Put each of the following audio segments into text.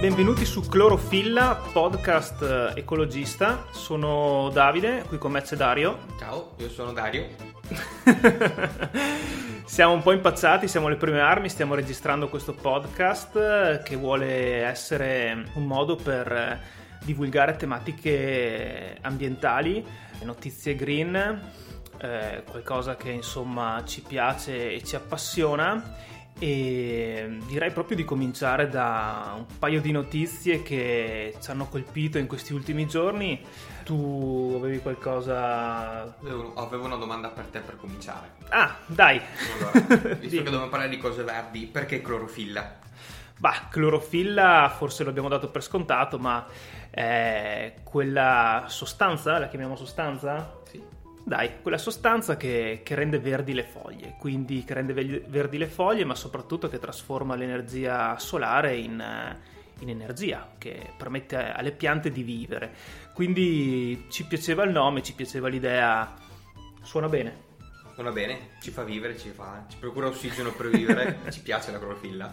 benvenuti su Clorofilla, podcast eh, ecologista. Sono Davide, qui con me c'è Dario. Ciao, io sono Dario. siamo un po' impazzati, siamo alle prime armi, stiamo registrando questo podcast eh, che vuole essere un modo per eh, divulgare tematiche ambientali, notizie green, eh, qualcosa che insomma ci piace e ci appassiona e direi proprio di cominciare da un paio di notizie che ci hanno colpito in questi ultimi giorni. Tu avevi qualcosa... Avevo, una domanda per te per cominciare. Ah, dai! Allora, visto che dobbiamo parlare di cose verdi, perché clorofilla? Bah, clorofilla forse lo abbiamo dato per scontato, ma è quella sostanza, la chiamiamo sostanza? Sì dai, quella sostanza che, che, rende verdi le foglie, quindi che rende verdi le foglie, ma soprattutto che trasforma l'energia solare in, in energia, che permette alle piante di vivere. Quindi ci piaceva il nome, ci piaceva l'idea, suona bene. Suona bene, ci fa vivere, ci, fa, ci procura ossigeno per vivere, ci piace la clorofilla.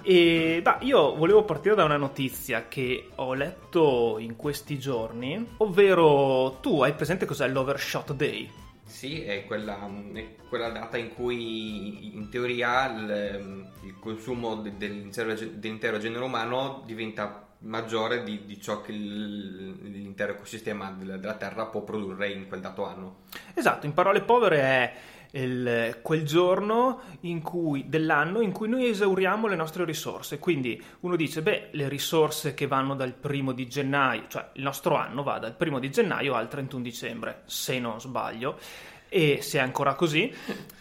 E bah, io volevo partire da una notizia che ho letto in questi giorni, ovvero tu hai presente cos'è l'Overshot Day? Sì, è quella, è quella, data in cui in teoria il, il consumo dell'intero, dell'intero, genere umano diventa maggiore di, di ciò che l'intero ecosistema della Terra può produrre in quel dato anno. Esatto, in parole povere è il, quel giorno in cui, dell'anno in cui noi esauriamo le nostre risorse. Quindi uno dice, beh, le risorse che vanno dal primo di gennaio, cioè il nostro anno va dal primo di gennaio al 31 dicembre, se non sbaglio e se è ancora così.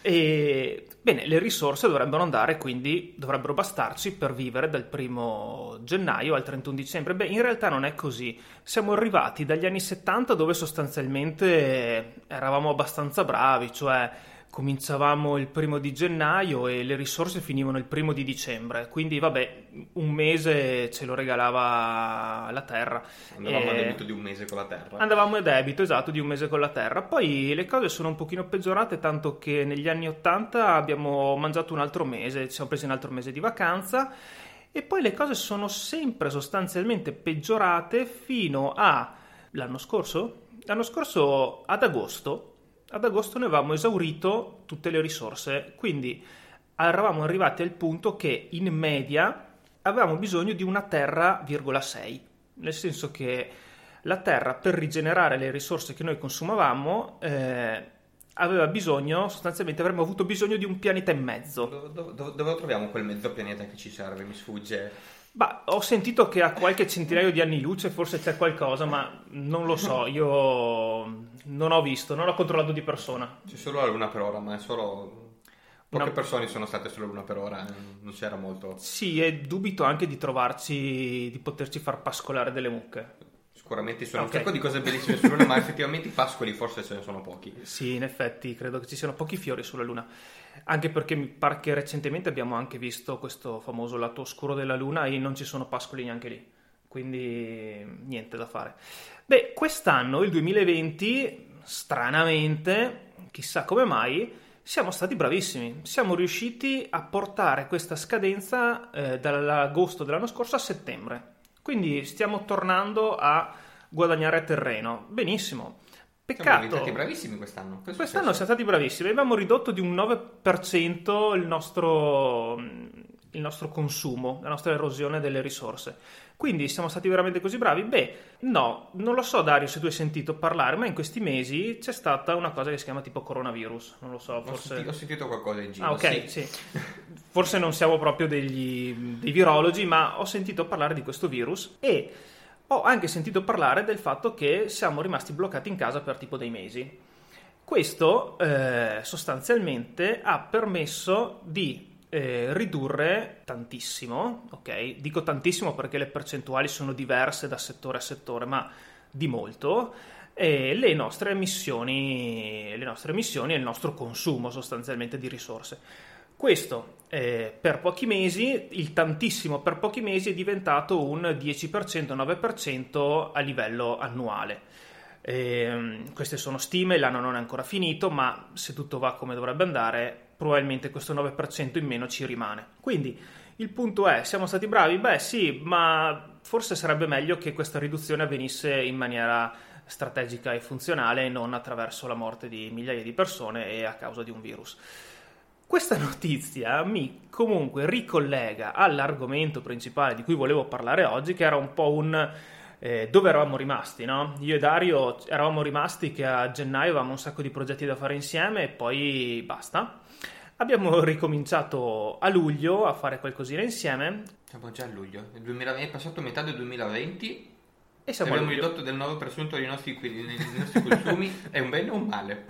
E, bene, le risorse dovrebbero andare, quindi dovrebbero bastarci per vivere dal primo gennaio al 31 dicembre. Beh, in realtà non è così. Siamo arrivati dagli anni 70 dove sostanzialmente eravamo abbastanza bravi, cioè cominciavamo il primo di gennaio e le risorse finivano il primo di dicembre, quindi vabbè, un mese ce lo regalava la terra. Andavamo e... a debito di un mese con la terra. Andavamo a debito, esatto, di un mese con la terra. Poi le cose sono un pochino peggiorate, tanto che negli anni 80 abbiamo mangiato un altro mese, ci siamo presi un altro mese di vacanza e poi le cose sono sempre sostanzialmente peggiorate fino a l'anno scorso? L'anno scorso ad agosto ad agosto noi avevamo esaurito tutte le risorse, quindi eravamo arrivati al punto che in media avevamo bisogno di una terra, 6, nel senso che la terra per rigenerare le risorse che noi consumavamo eh, aveva bisogno, sostanzialmente avremmo avuto bisogno di un pianeta e mezzo. Dove, dove, dove troviamo quel mezzo pianeta che ci serve? Mi sfugge. Bah, ho sentito che a qualche centinaio di anni luce forse c'è qualcosa, ma non lo so, io non ho visto, non ho controllato di persona. C'è solo la luna per ora, ma è solo... Poche Una... persone sono state sulla luna per ora, non c'era molto... Sì, e dubito anche di trovarci, di poterci far pascolare delle mucche. Sicuramente sono okay. un sacco di cose bellissime sulla luna, ma effettivamente i pascoli forse ce ne sono pochi. Sì, in effetti credo che ci siano pochi fiori sulla luna anche perché mi pare che recentemente abbiamo anche visto questo famoso lato oscuro della Luna e non ci sono pascoli neanche lì, quindi niente da fare. Beh, quest'anno, il 2020, stranamente, chissà come mai, siamo stati bravissimi, siamo riusciti a portare questa scadenza eh, dall'agosto dell'anno scorso a settembre, quindi stiamo tornando a guadagnare terreno, benissimo. Peccato. Siamo stati bravissimi quest'anno. Cosa quest'anno siamo stati bravissimi. Avevamo ridotto di un 9% il nostro, il nostro consumo, la nostra erosione delle risorse. Quindi siamo stati veramente così bravi? Beh, no, non lo so Dario se tu hai sentito parlare, ma in questi mesi c'è stata una cosa che si chiama tipo coronavirus, non lo so, forse... Ho sentito, ho sentito qualcosa in giro, Ah ok, sì. sì. forse non siamo proprio degli, dei virologi, ma ho sentito parlare di questo virus e ho anche sentito parlare del fatto che siamo rimasti bloccati in casa per tipo dei mesi. Questo eh, sostanzialmente ha permesso di eh, ridurre tantissimo, ok? Dico tantissimo perché le percentuali sono diverse da settore a settore, ma di molto, eh, le, nostre emissioni, le nostre emissioni e il nostro consumo sostanzialmente di risorse. Questo eh, per pochi mesi, il tantissimo per pochi mesi è diventato un 10%, 9% a livello annuale. Eh, queste sono stime, l'anno non è ancora finito, ma se tutto va come dovrebbe andare, probabilmente questo 9% in meno ci rimane. Quindi il punto è, siamo stati bravi? Beh sì, ma forse sarebbe meglio che questa riduzione avvenisse in maniera strategica e funzionale e non attraverso la morte di migliaia di persone e a causa di un virus. Questa notizia mi comunque ricollega all'argomento principale di cui volevo parlare oggi, che era un po' un eh, dove eravamo rimasti, no? Io e Dario eravamo rimasti che a gennaio avevamo un sacco di progetti da fare insieme e poi basta. Abbiamo ricominciato a luglio a fare qualcosina insieme. Siamo già a luglio, 2000, è passato metà del 2020 e siamo abbiamo ridotto del 9% dei nostri, dei nostri consumi, è un bene o un male?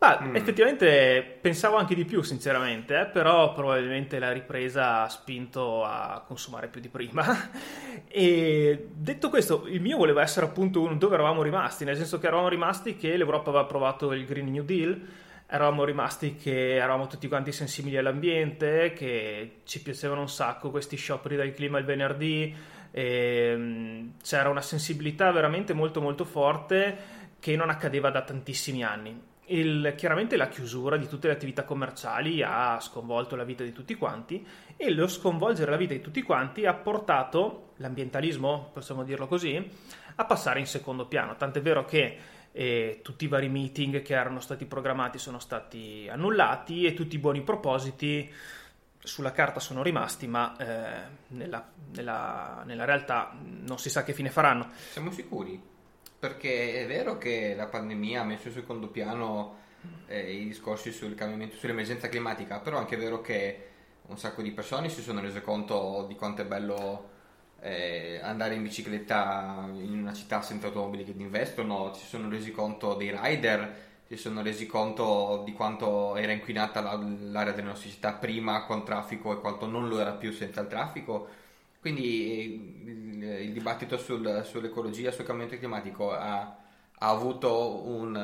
Ma mm. effettivamente pensavo anche di più, sinceramente, eh? però probabilmente la ripresa ha spinto a consumare più di prima. e detto questo, il mio voleva essere appunto un dove eravamo rimasti, nel senso che eravamo rimasti che l'Europa aveva approvato il Green New Deal, eravamo rimasti che eravamo tutti quanti sensibili all'ambiente, che ci piacevano un sacco questi scioperi del clima il venerdì, e, c'era una sensibilità veramente molto molto forte che non accadeva da tantissimi anni il, chiaramente la chiusura di tutte le attività commerciali ha sconvolto la vita di tutti quanti e lo sconvolgere la vita di tutti quanti ha portato l'ambientalismo, possiamo dirlo così, a passare in secondo piano. Tant'è vero che eh, tutti i vari meeting che erano stati programmati sono stati annullati e tutti i buoni propositi sulla carta sono rimasti, ma eh, nella, nella, nella realtà non si sa che fine faranno. Siamo sicuri? Perché è vero che la pandemia ha messo in secondo piano eh, i discorsi sul cambiamento, sull'emergenza climatica, però è anche vero che un sacco di persone si sono rese conto di quanto è bello eh, andare in bicicletta in una città senza automobili che investono, si sono resi conto dei rider, si sono resi conto di quanto era inquinata la, l'area delle nostre città prima con traffico e quanto non lo era più senza il traffico quindi il, dibattito sul, sull'ecologia, sul cambiamento climatico ha, ha avuto un,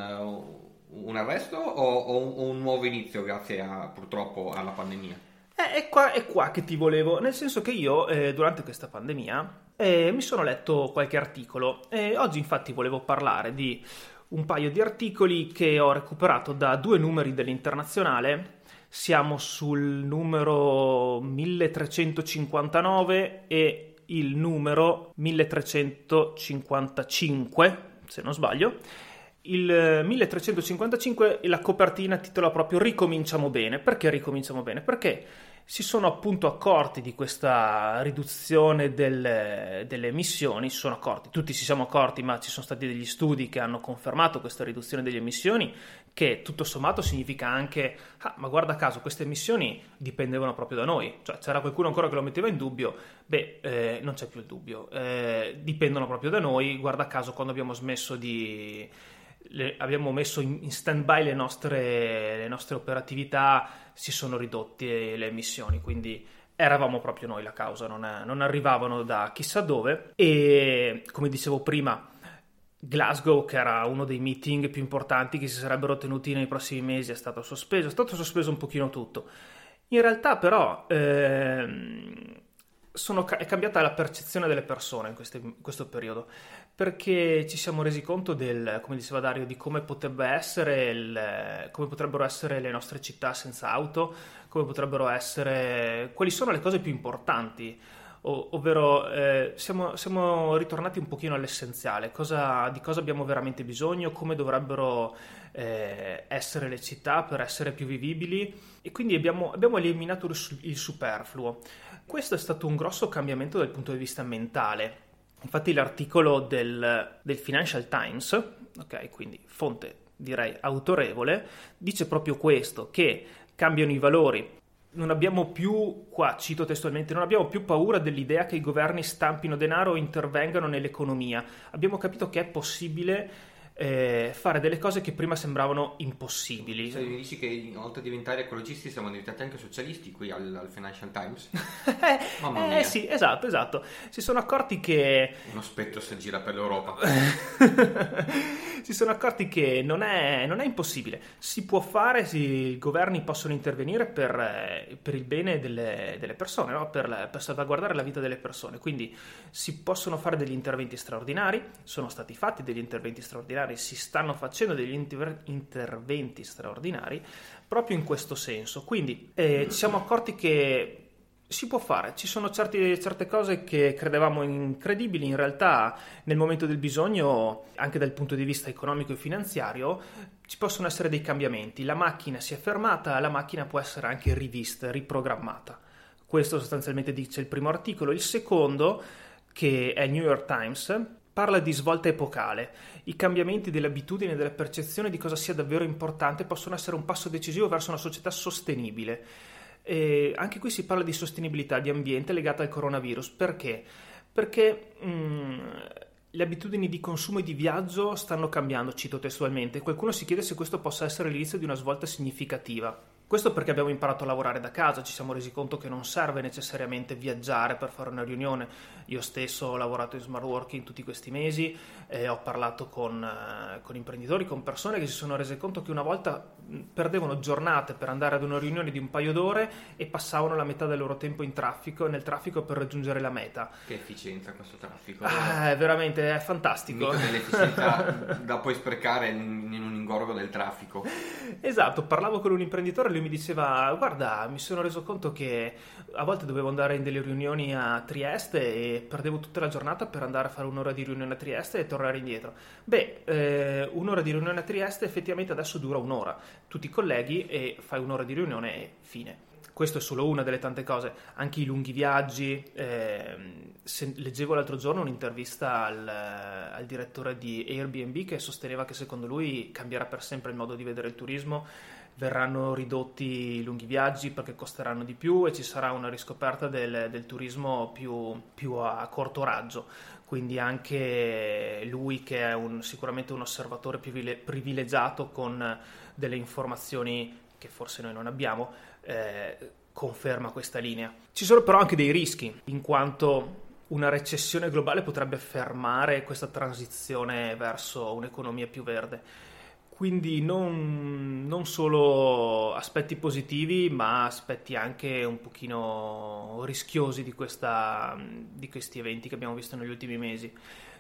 un arresto o, o, un, un, nuovo inizio grazie a, purtroppo alla pandemia? Eh, è, qua, è, qua, che ti volevo, nel senso che io eh, durante questa pandemia eh, mi sono letto qualche articolo e oggi infatti volevo parlare di un paio di articoli che ho recuperato da due numeri dell'internazionale siamo sul numero 1359 e il numero 1355, se non sbaglio. Il 1355 e la copertina titola proprio Ricominciamo bene. Perché ricominciamo bene? Perché si sono appunto accorti di questa riduzione delle, delle, emissioni, si sono accorti, tutti ci siamo accorti, ma ci sono stati degli studi che hanno confermato questa riduzione delle emissioni, che tutto sommato significa anche, ah, ma guarda caso, queste emissioni dipendevano proprio da noi, cioè c'era qualcuno ancora che lo metteva in dubbio, beh, eh, non c'è più il dubbio, eh, dipendono proprio da noi, guarda caso quando abbiamo smesso di... Le, abbiamo messo in, in stand-by le nostre, le nostre operatività, si sono ridotte le emissioni, quindi eravamo proprio noi la causa, non, è, non arrivavano da chissà dove e come dicevo prima Glasgow, che era uno dei meeting più importanti che si sarebbero tenuti nei prossimi mesi, è stato sospeso, è stato sospeso un pochino tutto. In realtà però ehm, sono, è cambiata la percezione delle persone in, queste, in, questo periodo perché ci siamo resi conto del, come diceva Dario, di come, il, come potrebbero essere le nostre città senza auto, come potrebbero essere, quali sono le cose più importanti, o, ovvero eh, siamo, siamo, ritornati un pochino all'essenziale, cosa, di cosa abbiamo veramente bisogno, come dovrebbero eh, essere le città per essere più vivibili e quindi abbiamo, abbiamo eliminato il, il superfluo. Questo è stato un grosso cambiamento dal punto di vista mentale. Infatti l'articolo del, del Financial Times, ok, quindi fonte direi autorevole, dice proprio questo, che cambiano i valori. Non abbiamo più, qua cito testualmente, non abbiamo più paura dell'idea che i governi stampino denaro o intervengano nell'economia. Abbiamo capito che è possibile eh, fare delle cose che prima sembravano impossibili. Cioè, mi dici che oltre a diventare ecologisti siamo diventati anche socialisti qui al, al Financial Times? Mamma mia. Eh sì, esatto, esatto. Si sono accorti che... Uno spettro si gira per l'Europa. si sono accorti che non è, non è impossibile. Si può fare, si, i governi possono intervenire per, eh, per il bene delle, delle persone, no? per, per salvaguardare la vita delle persone. Quindi si possono fare degli interventi straordinari, sono stati fatti degli interventi straordinari magari si stanno facendo degli inter- interventi straordinari proprio in questo senso. Quindi eh, ci siamo accorti che si può fare, ci sono certi, certe cose che credevamo incredibili, in realtà nel momento del bisogno, anche dal punto di vista economico e finanziario, ci possono essere dei cambiamenti. La macchina si è fermata, la macchina può essere anche rivista, riprogrammata. Questo sostanzialmente dice il primo articolo. Il secondo, che è New York Times, parla di svolta epocale. I cambiamenti delle abitudini e della percezione di cosa sia davvero importante possono essere un passo decisivo verso una società sostenibile. E anche qui si parla di sostenibilità di ambiente legata al coronavirus. Perché? Perché mh, mm, le abitudini di consumo e di viaggio stanno cambiando, cito testualmente. Qualcuno si chiede se questo possa essere l'inizio di una svolta significativa. Questo perché abbiamo imparato a lavorare da casa, ci siamo resi conto che non serve necessariamente viaggiare per fare una riunione. Io stesso ho lavorato in smart working tutti questi mesi e ho parlato con, eh, con imprenditori, con persone che si sono rese conto che una volta perdevano giornate per andare ad una riunione di un paio d'ore e passavano la metà del loro tempo in traffico, nel traffico per raggiungere la meta. Che efficienza questo traffico. Ah, è veramente è fantastico. Mica dell'efficienza da poi sprecare in, in un ingorgo del traffico. Esatto, parlavo con un imprenditore lui mi diceva guarda mi sono reso conto che a volte dovevo andare in delle riunioni a Trieste e perdevo tutta la giornata per andare a fare un'ora di riunione a Trieste e tornare indietro. Beh eh, un'ora di riunione a Trieste effettivamente adesso dura un'ora. Tutti i colleghi e fai un'ora di riunione e fine. Questo è solo una delle tante cose, anche i lunghi viaggi. Eh, leggevo l'altro giorno un'intervista al, al, direttore di Airbnb che sosteneva che secondo lui cambierà per sempre il modo di vedere il turismo verranno ridotti i lunghi viaggi perché costeranno di più e ci sarà una riscoperta del, del turismo più, più, a corto raggio. Quindi anche lui che è un, sicuramente un osservatore privilegiato con delle informazioni che forse noi non abbiamo, eh, conferma questa linea. Ci sono però anche dei rischi, in quanto una recessione globale potrebbe fermare questa transizione verso un'economia più verde quindi non, non, solo aspetti positivi, ma aspetti anche un pochino rischiosi di, questa, di questi eventi che abbiamo visto negli ultimi mesi.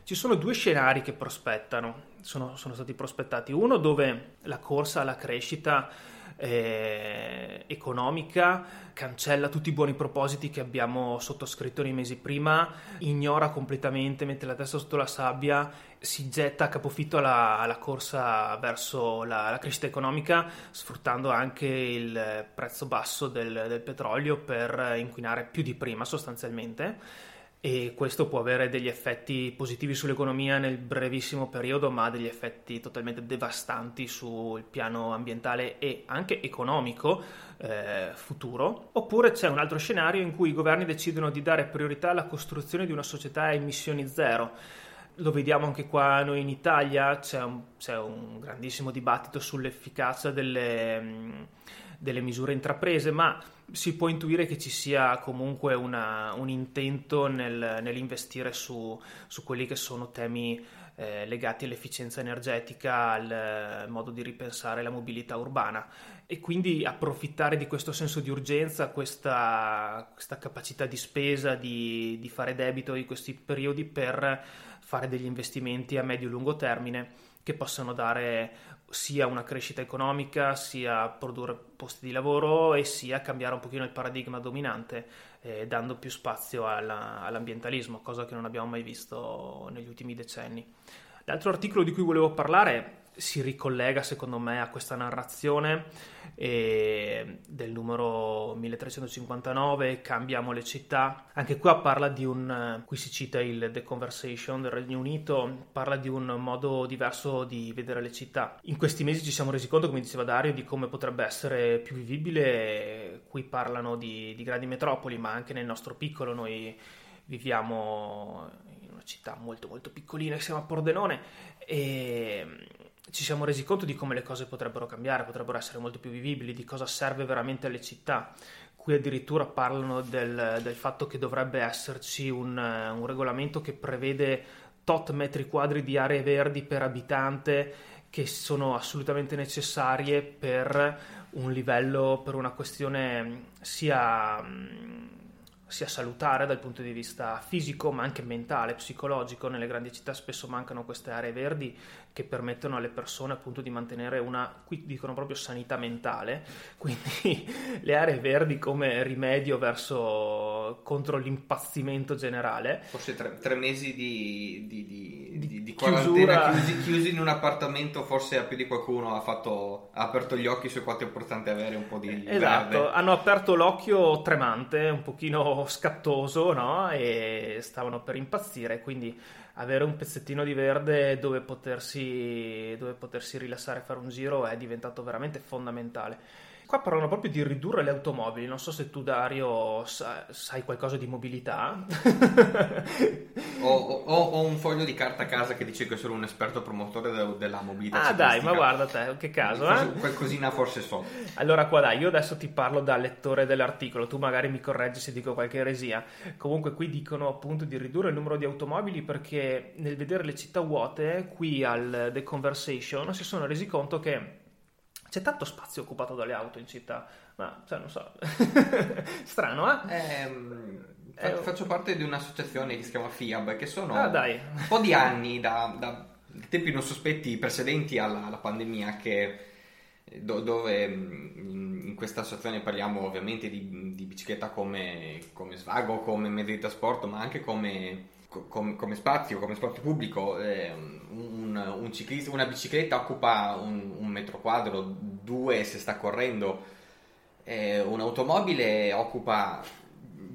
Ci sono due scenari che prospettano, sono, sono stati prospettati. Uno dove la corsa alla crescita eh, economica, cancella tutti i buoni propositi che abbiamo sottoscritto nei mesi prima, ignora completamente, mette la testa sotto la sabbia, si getta a capofitto alla, alla corsa verso la, la, crescita economica, sfruttando anche il prezzo basso del, del petrolio per inquinare più di prima sostanzialmente e questo può avere degli effetti positivi sull'economia nel brevissimo periodo, ma degli effetti totalmente devastanti sul piano ambientale e anche economico eh, futuro. Oppure c'è un altro scenario in cui i governi decidono di dare priorità alla costruzione di una società a emissioni zero. Lo vediamo anche qua noi in Italia, c'è un, c'è un grandissimo dibattito sull'efficacia delle, delle misure intraprese, ma si può intuire che ci sia comunque una, un intento nel, nell'investire su, su, quelli che sono temi eh, legati all'efficienza energetica, al eh, modo di ripensare la mobilità urbana. E quindi approfittare di questo senso di urgenza, questa, questa capacità di spesa, di, di fare debito in questi periodi per fare degli investimenti a medio e lungo termine che possano dare sia una crescita economica, sia produrre posti di lavoro e sia cambiare un pochino il paradigma dominante, eh, dando più spazio alla, all'ambientalismo, cosa che non abbiamo mai visto negli ultimi decenni. L'altro articolo di cui volevo parlare si ricollega secondo me a questa narrazione eh, del numero 1359 cambiamo le città. Anche qua parla di un qui si cita il The Conversation del Regno Unito parla di un modo diverso di vedere le città. In questi mesi ci siamo resi conto come diceva Dario di come potrebbe essere più vivibile. Qui parlano di, di grandi metropoli ma anche nel nostro piccolo noi viviamo in una città molto molto piccolina che si chiama Pordenone. E ci siamo resi conto di come le cose potrebbero cambiare, potrebbero essere molto più vivibili, di cosa serve veramente alle città. Qui addirittura parlano del, del fatto che dovrebbe esserci un, un, regolamento che prevede tot metri quadri di aree verdi per abitante che sono assolutamente necessarie per un livello, per una questione sia sia salutare dal punto di vista fisico, ma anche mentale, psicologico. Nelle grandi città spesso mancano queste aree verdi che permettono alle persone appunto di mantenere una, qui dicono proprio sanità mentale, quindi le aree verdi come rimedio verso, contro l'impazzimento generale. Forse tre, tre mesi di, di, di, di, di quarantena chiusi, chiusi, in un appartamento, forse a più di qualcuno ha, fatto, ha aperto gli occhi su quanto è importante avere un po' di Esatto, verde. hanno aperto l'occhio tremante, un pochino scattoso, no? E stavano per impazzire, quindi avere un pezzettino di verde dove potersi, dove potersi rilassare e fare un giro è diventato veramente fondamentale. Qua parlano proprio di ridurre le automobili. Non so se tu, Dario, sa, sai qualcosa di mobilità. ho, ho, ho, un foglio di carta a casa che dice che sono un esperto promotore de, della mobilità. Ah, dai, ma guarda te, che caso. Eh? Qualcosina forse so. Allora, qua dai, io adesso ti parlo da lettore dell'articolo. Tu magari mi correggi se dico qualche eresia. Comunque, qui dicono appunto di ridurre il numero di automobili perché nel vedere le città vuote, qui al The Conversation si sono resi conto che c'è tanto spazio occupato dalle auto in città, ma cioè, non so, strano, eh? Ehm, eh, faccio parte di un'associazione che si chiama FIAB, che sono ah, un po' di anni, da, da tempi non sospetti precedenti alla, alla pandemia, che, do, dove in, in, questa associazione parliamo ovviamente di, di bicicletta come, come svago, come mezzo di trasporto, ma anche come come, come, spazio, come spazio pubblico, eh, un, un ciclista, una bicicletta occupa un, un, metro quadro, due se sta correndo, eh, un'automobile occupa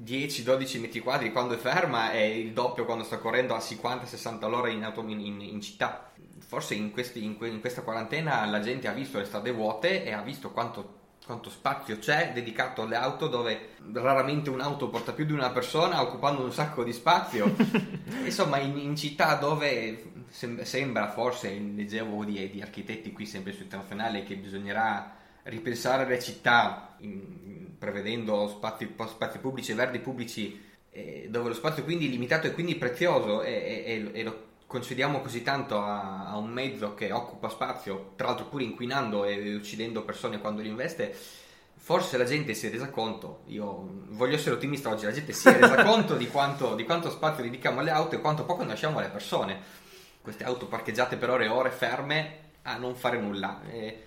10-12 metri quadri quando è ferma e il doppio quando sta correndo a 50-60 all'ora in, auto, in, in città. Forse questi, in questa quarantena la gente ha visto le strade vuote e ha visto quanto quanto spazio c'è dedicato alle auto dove raramente un'auto porta più di una persona occupando un sacco di spazio. Insomma, in, in, città dove sem- sembra forse, leggevo di, di, architetti qui sempre su internazionale, che bisognerà ripensare le città in, prevedendo spazi, spazi, pubblici e verdi pubblici eh, dove lo spazio quindi è limitato e quindi prezioso e, e, e lo concediamo così tanto a, a, un mezzo che occupa spazio, tra l'altro pure inquinando e uccidendo persone quando li investe, forse la gente si è resa conto, io voglio essere ottimista oggi, la gente si è resa conto di quanto, di quanto spazio dedichiamo alle auto e quanto poco lasciamo alle persone. Queste auto parcheggiate per ore e ore ferme a non fare nulla. E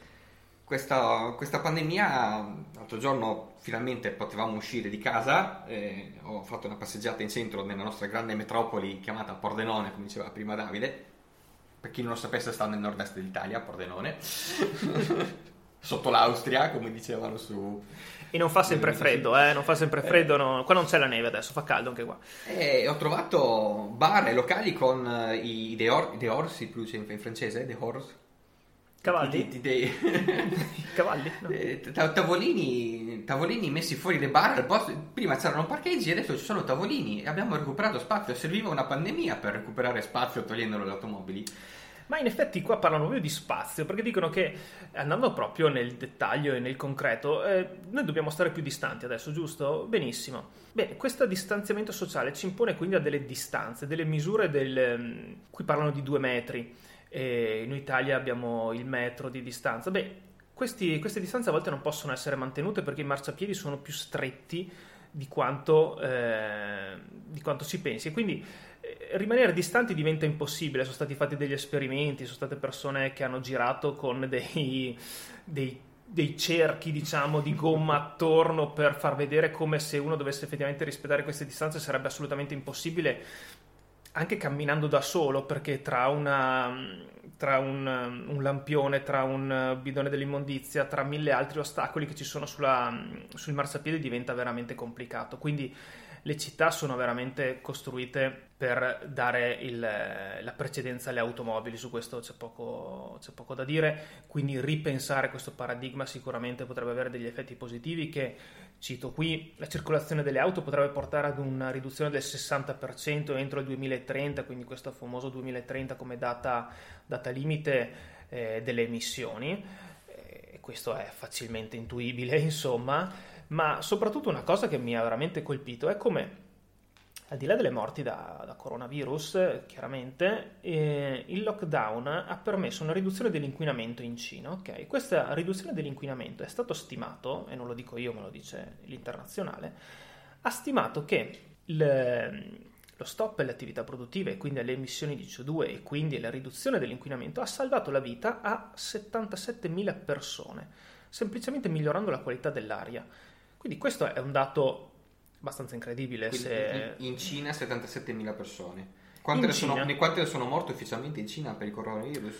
questa, questa pandemia, l'altro giorno finalmente potevamo uscire di casa, eh, ho fatto una passeggiata in centro nella nostra grande metropoli chiamata Pordenone, come diceva prima Davide, per chi non lo sapesse sta nel nord-est dell'Italia, Pordenone, sotto l'Austria, come dicevano su... E non fa sempre freddo, eh? Non fa sempre freddo, no. qua non c'è la neve adesso, fa caldo anche qua. E ho trovato bar e locali con uh, i dehors, dehors, si pronuncia in francese, dehors, Cavalli? Di, di, Cavalli? No. Eh, tavolini, tavolini, messi fuori dai bar. Prima c'erano parcheggi, adesso ci sono tavolini e abbiamo recuperato spazio. Serviva una pandemia per recuperare spazio togliendolo le automobili. Ma in effetti qua parlano proprio di spazio, perché dicono che andando proprio nel dettaglio e nel concreto, eh, noi dobbiamo stare più distanti adesso, giusto? Benissimo. Bene, questo distanziamento sociale ci impone quindi a delle distanze, delle misure del... Mm, qui parlano di due metri e in Italia abbiamo il metro di distanza. Beh, questi, queste distanze a volte non possono essere mantenute perché i marciapiedi sono più stretti di quanto, eh, di quanto si pensi. E quindi eh, rimanere distanti diventa impossibile. Sono stati fatti degli esperimenti, sono state persone che hanno girato con dei, dei, dei cerchi, diciamo, di gomma attorno per far vedere come se uno dovesse effettivamente rispettare queste distanze sarebbe assolutamente impossibile anche camminando da solo, perché tra, una, tra un, un, lampione, tra un bidone dell'immondizia, tra mille altri ostacoli che ci sono sulla, sul marciapiede diventa veramente complicato. Quindi le città sono veramente costruite per dare il, la precedenza alle automobili, su questo c'è poco, c'è poco, da dire, quindi ripensare questo paradigma sicuramente potrebbe avere degli effetti positivi che, cito qui, la circolazione delle auto potrebbe portare ad una riduzione del 60% entro il 2030, quindi questo famoso 2030 come data, data limite eh, delle emissioni, eh, questo è facilmente intuibile insomma, ma soprattutto una cosa che mi ha veramente colpito è come al di là delle morti da, da coronavirus, chiaramente, eh, il lockdown ha permesso una riduzione dell'inquinamento in Cina. Okay? Questa riduzione dell'inquinamento è stato stimato, e non lo dico io, me lo dice l'internazionale, ha stimato che il, lo stop alle attività produttive e quindi alle emissioni di CO2 e quindi alla riduzione dell'inquinamento ha salvato la vita a 77.000 persone, semplicemente migliorando la qualità dell'aria. Quindi questo è un dato abbastanza incredibile. Quindi se... In Cina 77.000 persone. Quante, ne sono, quante ne sono morte ufficialmente in Cina per il coronavirus?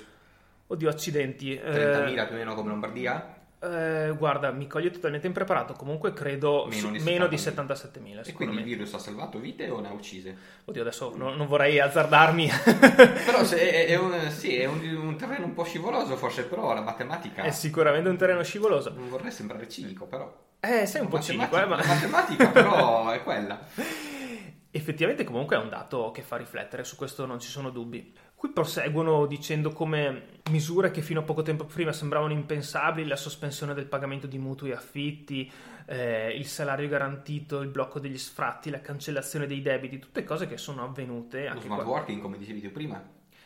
Oddio, accidenti. 30.000 eh... più o meno come Lombardia? Eh, guarda, mi coglie totalmente impreparato. Comunque credo meno di, meno di 77.000. E quindi il virus ha salvato vite o ne ha uccise? Oddio, adesso no, non vorrei azzardarmi. però è, è, un, sì, è un, un, terreno un po' scivoloso, forse, però la matematica. È sicuramente un terreno scivoloso. Non vorrei sembrare cinico, però. Eh, sei un po' cinico, eh, ma... La matematica, però, è quella. Effettivamente, comunque, è un dato che fa riflettere, su questo non ci sono dubbi. Qui proseguono dicendo come misure che fino a poco tempo prima sembravano impensabili, la sospensione del pagamento di mutui e affitti, eh, il salario garantito, il blocco degli sfratti, la cancellazione dei debiti, tutte cose che sono avvenute. Lo smart qua... working, come dicevi tu prima.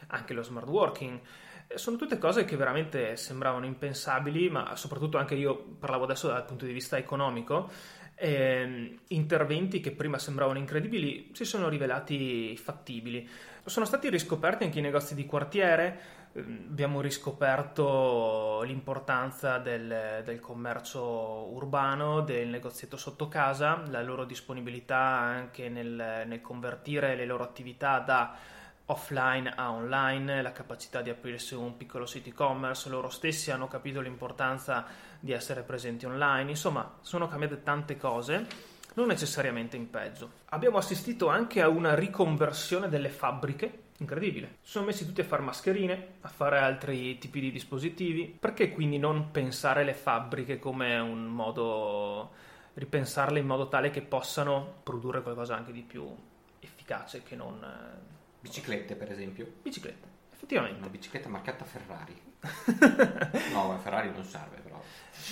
Anche lo smart working. Eh, sono tutte cose che veramente sembravano impensabili, ma soprattutto anche io parlavo adesso dal punto di vista economico. Eh, interventi che prima sembravano incredibili si sono rivelati fattibili. Sono stati riscoperti anche i negozi di quartiere, ehm, abbiamo riscoperto l'importanza del, del, commercio urbano, del negozietto sotto casa, la loro disponibilità anche nel, nel convertire le loro attività da offline a online, la capacità di aprirsi un piccolo sito e-commerce, loro stessi hanno capito l'importanza di essere presenti online, insomma sono cambiate tante cose non necessariamente in peggio. Abbiamo assistito anche a una riconversione delle fabbriche, incredibile. Sono messi tutti a fare mascherine, a fare altri tipi di dispositivi. Perché quindi non pensare le fabbriche come un modo, ripensarle in modo tale che possano produrre qualcosa anche di più efficace che non... Eh, Biciclette, per esempio. Biciclette, effettivamente. Una bicicletta marcata Ferrari. no, Ferrari non serve però.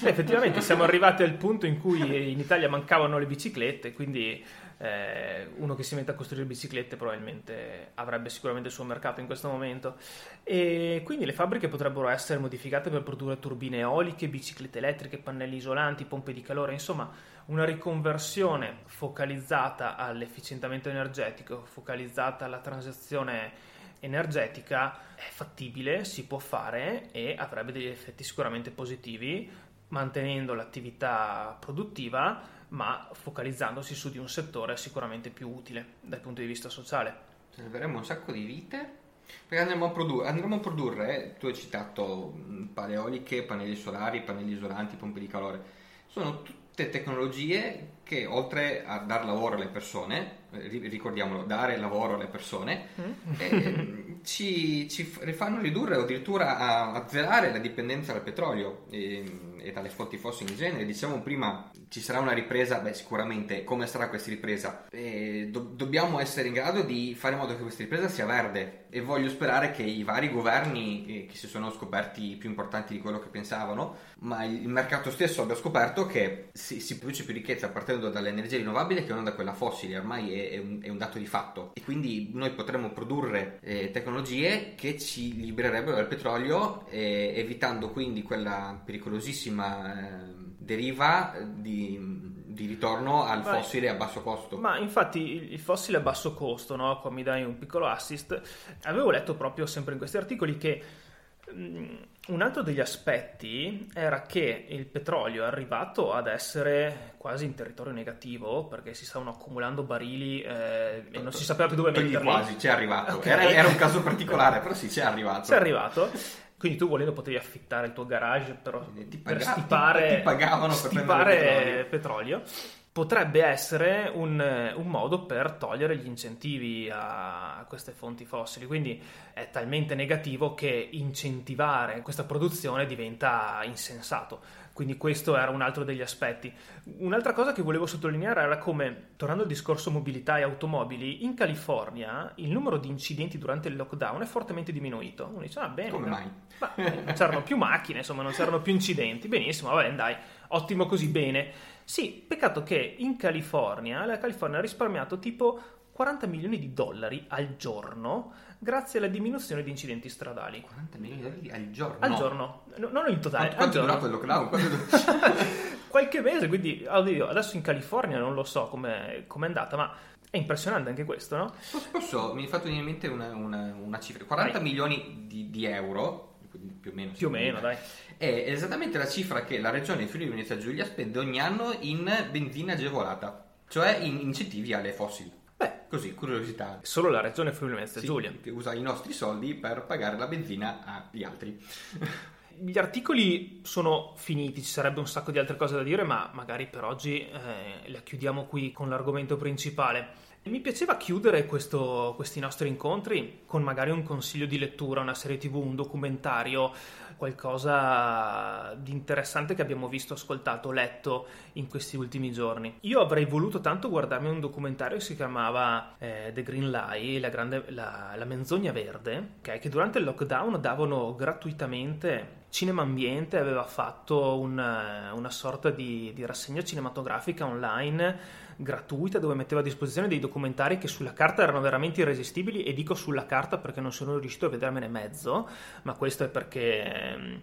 Beh, effettivamente siamo arrivati al punto in cui in Italia mancavano le biciclette, quindi eh, uno che si mette a costruire biciclette probabilmente avrebbe sicuramente il suo mercato in questo momento. E quindi le fabbriche potrebbero essere modificate per produrre turbine eoliche, biciclette elettriche, pannelli isolanti, pompe di calore, insomma una riconversione focalizzata all'efficientamento energetico, focalizzata alla transizione energetica è fattibile, si può fare e avrebbe degli effetti sicuramente positivi mantenendo l'attività produttiva ma focalizzandosi su di un settore sicuramente più utile dal punto di vista sociale. Salveremo un sacco di vite perché andremo a, produr- andremo a produrre, tu hai citato paleoliche, pannelli solari, pannelli isolanti, pompe di calore, sono tutte tecnologie che oltre a dar lavoro alle persone, eh, ricordiamolo, dare lavoro alle persone, mm. eh, ci, ci, fanno ridurre o addirittura azzerare la dipendenza dal petrolio e, e, dalle fonti fossili in genere. Diciamo prima ci sarà una ripresa, beh sicuramente come sarà questa ripresa? Eh, do, dobbiamo essere in grado di fare in modo che questa ripresa sia verde e voglio sperare che i vari governi eh, che si sono scoperti più importanti di quello che pensavano, ma il, mercato stesso abbia scoperto che si, si produce più ricchezza partendo dalle energie rinnovabili che non da quella fossile, ormai è, è, un, è un, dato di fatto e quindi noi potremmo produrre eh, tecnologie che ci libererebbero dal petrolio eh, evitando quindi quella pericolosissima eh, deriva di di ritorno al Vai. fossile a basso costo. Ma infatti il fossile a basso costo, no? qua mi dai un piccolo assist, avevo letto proprio sempre in questi articoli che un altro degli aspetti era che il petrolio è arrivato ad essere quasi in territorio negativo perché si stavano accumulando barili eh, e non si sapeva più dove metterli. quasi, c'è arrivato. Okay. Era, era, un caso particolare, però sì, c'è arrivato. C'è arrivato. Quindi tu volendo potevi affittare il tuo garage però ti, pag- per stipare, ti, ti pagavano per stipare petrolio. petrolio potrebbe essere un, un, modo per togliere gli incentivi a queste fonti fossili. Quindi è talmente negativo che incentivare questa produzione diventa insensato. Quindi questo era un altro degli aspetti. Un'altra cosa che volevo sottolineare era come, tornando al discorso mobilità e automobili, in California il numero di incidenti durante il lockdown è fortemente diminuito. Uno dice, ah bene. Come mai? Ma, non c'erano più macchine, insomma, non c'erano più incidenti. Benissimo, va bene, dai, ottimo così, bene. Sì, peccato che in California, la California ha risparmiato tipo 40 milioni di dollari al giorno grazie alla diminuzione di incidenti stradali. 40 milioni di dollari al giorno? Al giorno, no, non in totale. Quanto, quanto è durato il lockdown? qualche mese, quindi oddio, adesso in California non lo so come è andata, ma è impressionante anche questo, no? Posso, mi è fatto venire in mente una, una, una cifra, 40 Vai. milioni di, di, euro, più o meno. Più o meno, dai. È esattamente la cifra che la regione Friuli Venezia Giulia spende ogni anno in benzina agevolata, cioè in incentivi alle fossili. Beh, così, curiosità. Solo la regione Friuli Venezia sì, Giulia. Che usa i nostri soldi per pagare la benzina agli altri. Gli articoli sono finiti, ci sarebbe un sacco di altre cose da dire, ma magari per oggi eh, la chiudiamo qui con l'argomento principale. Mi piaceva chiudere questo, questi nostri incontri con magari un consiglio di lettura, una serie tv, un documentario, qualcosa di interessante che abbiamo visto, ascoltato, letto in questi ultimi giorni. Io avrei voluto tanto guardarmi un documentario che si chiamava eh, The Green Lie, la, grande, la, la menzogna verde, okay, che durante il lockdown davano gratuitamente Cinema Ambiente aveva fatto una, una sorta di, di rassegna cinematografica online gratuita dove metteva a disposizione dei documentari che sulla carta erano veramente irresistibili e dico sulla carta perché non sono riuscito a vedermene mezzo, ma questo è perché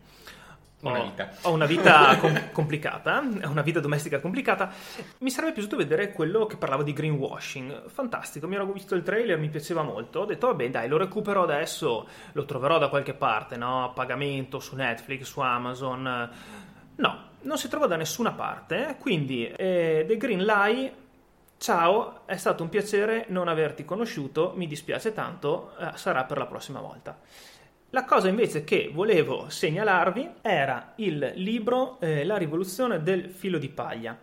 una vita. Ho, ho una vita com- complicata, una vita domestica complicata. Mi sarebbe piaciuto vedere quello che parlava di greenwashing. Fantastico, mi ero visto il trailer, mi piaceva molto. Ho detto, vabbè, dai, lo recupero adesso, lo troverò da qualche parte, no? A pagamento su Netflix, su Amazon. No, non si trova da nessuna parte. Quindi, eh, The Green Lie Ciao, è stato un piacere non averti conosciuto, mi dispiace tanto, eh, sarà per la prossima volta. La cosa invece che volevo segnalarvi era il libro eh, La rivoluzione del filo di paglia.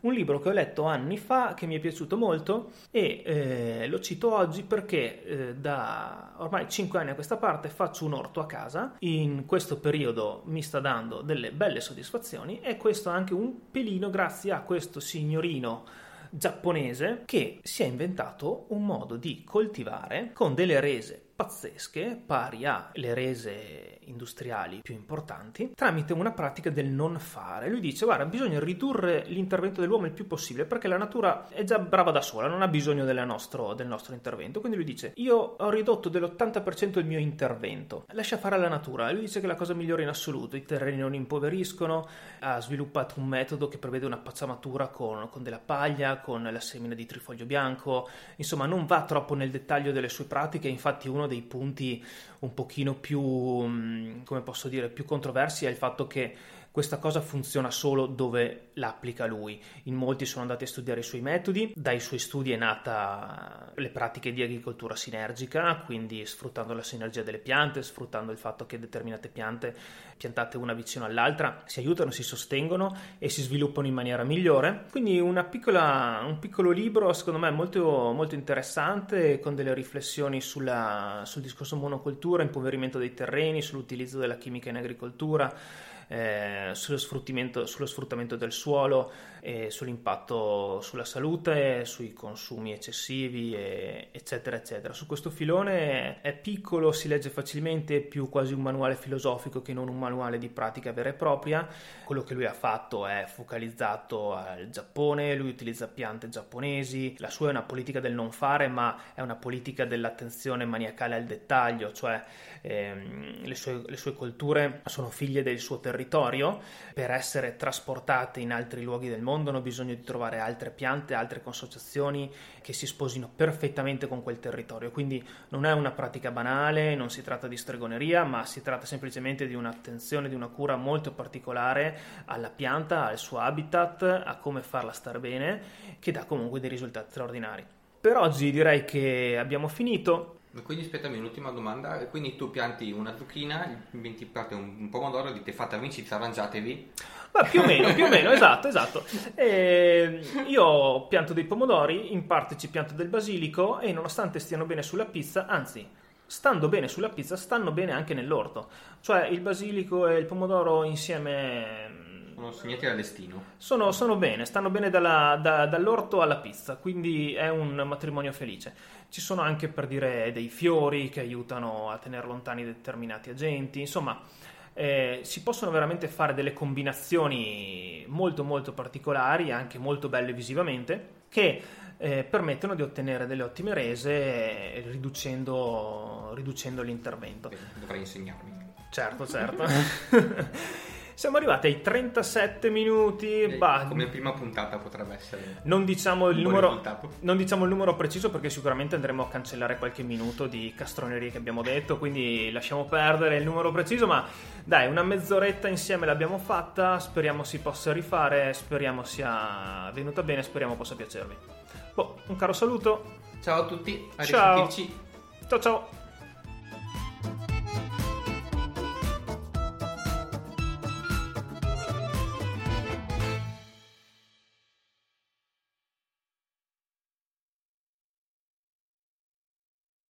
Un libro che ho letto anni fa, che mi è piaciuto molto e eh, lo cito oggi perché eh, da ormai 5 anni a questa parte faccio un orto a casa. In questo periodo mi sta dando delle belle soddisfazioni e questo anche un pelino grazie a questo signorino giapponese che si è inventato un modo di coltivare con delle rese pazzesche, pari alle rese industriali più importanti, tramite una pratica del non fare. Lui dice: Guarda, bisogna ridurre l'intervento dell'uomo il più possibile perché la natura è già brava da sola, non ha bisogno nostro, del nostro intervento. Quindi lui dice: Io ho ridotto dell'80% il mio intervento, lascia fare alla natura. Lui dice che è la cosa migliore in assoluto: i terreni non impoveriscono. Ha sviluppato un metodo che prevede una pacciamatura con, con della paglia, con la semina di trifoglio bianco. Insomma, non va troppo nel dettaglio delle sue pratiche. Infatti, uno dei punti un pochino più, mm, come posso dire, più controversi è il fatto che questa cosa funziona solo dove l'applica lui. In molti sono andati a studiare i suoi metodi, dai suoi studi è nata le pratiche di agricoltura sinergica, quindi sfruttando la sinergia delle piante, sfruttando il fatto che determinate piante piantate una vicino all'altra si aiutano, si sostengono e si sviluppano in maniera migliore. Quindi piccola, un piccolo libro secondo me molto, molto interessante con delle riflessioni sulla, sul discorso monocultura, impoverimento dei terreni, sull'utilizzo della chimica in agricoltura eh, sullo, sullo, sfruttamento, del suolo, e sull'impatto sulla salute, sui consumi eccessivi, e, eccetera, eccetera. Su questo filone è piccolo, si legge facilmente, più quasi un manuale filosofico che non un manuale di pratica vera e propria. Quello che lui ha fatto è focalizzato al Giappone, lui utilizza piante giapponesi, la sua è una politica del non fare, ma è una politica dell'attenzione maniacale al dettaglio, cioè ehm, le, sue, le sue colture sono figlie del suo territorio, per essere trasportate in altri luoghi del mondo hanno bisogno di trovare altre piante, altre consociazioni che si sposino perfettamente con quel territorio. Quindi non è una pratica banale, non si tratta di stregoneria, ma si tratta semplicemente di un'attenzione, di una cura molto particolare alla pianta, al suo habitat, a come farla stare bene, che dà comunque dei risultati straordinari. Per oggi direi che abbiamo finito. Quindi aspettami un'ultima domanda, quindi tu pianti una zucchina, pianti un pomodoro, dite fate amicizia, arrangiatevi. Ma più o meno, più o meno, esatto, esatto. E io pianto dei pomodori, in parte ci pianto del basilico e nonostante stiano bene sulla pizza, anzi, stando bene sulla pizza, stanno bene anche nell'orto. Cioè il basilico e il pomodoro insieme sono segnati dal destino. Sono, sono bene, stanno bene dalla, da, dall'orto alla pizza, quindi è un matrimonio felice. Ci sono anche per dire dei fiori che aiutano a tenere lontani determinati agenti, insomma. Eh, si possono veramente fare delle combinazioni molto molto particolari, anche molto belle visivamente, che eh, permettono di ottenere delle ottime rese eh, riducendo, riducendo l'intervento. Dovrei insegnarmi. Certo, certo. Siamo arrivati ai 37 minuti. Eh, bah, Come prima puntata potrebbe essere. non diciamo, il numero, non diciamo il numero preciso perché sicuramente andremo a cancellare qualche minuto di castronerie che abbiamo detto, quindi lasciamo perdere il numero preciso, ma dai, una mezz'oretta insieme l'abbiamo fatta, speriamo si possa rifare, speriamo sia venuta bene, speriamo possa piacervi. Boh, un caro saluto, Ciao a tutti, a Ciao. ciao ciao!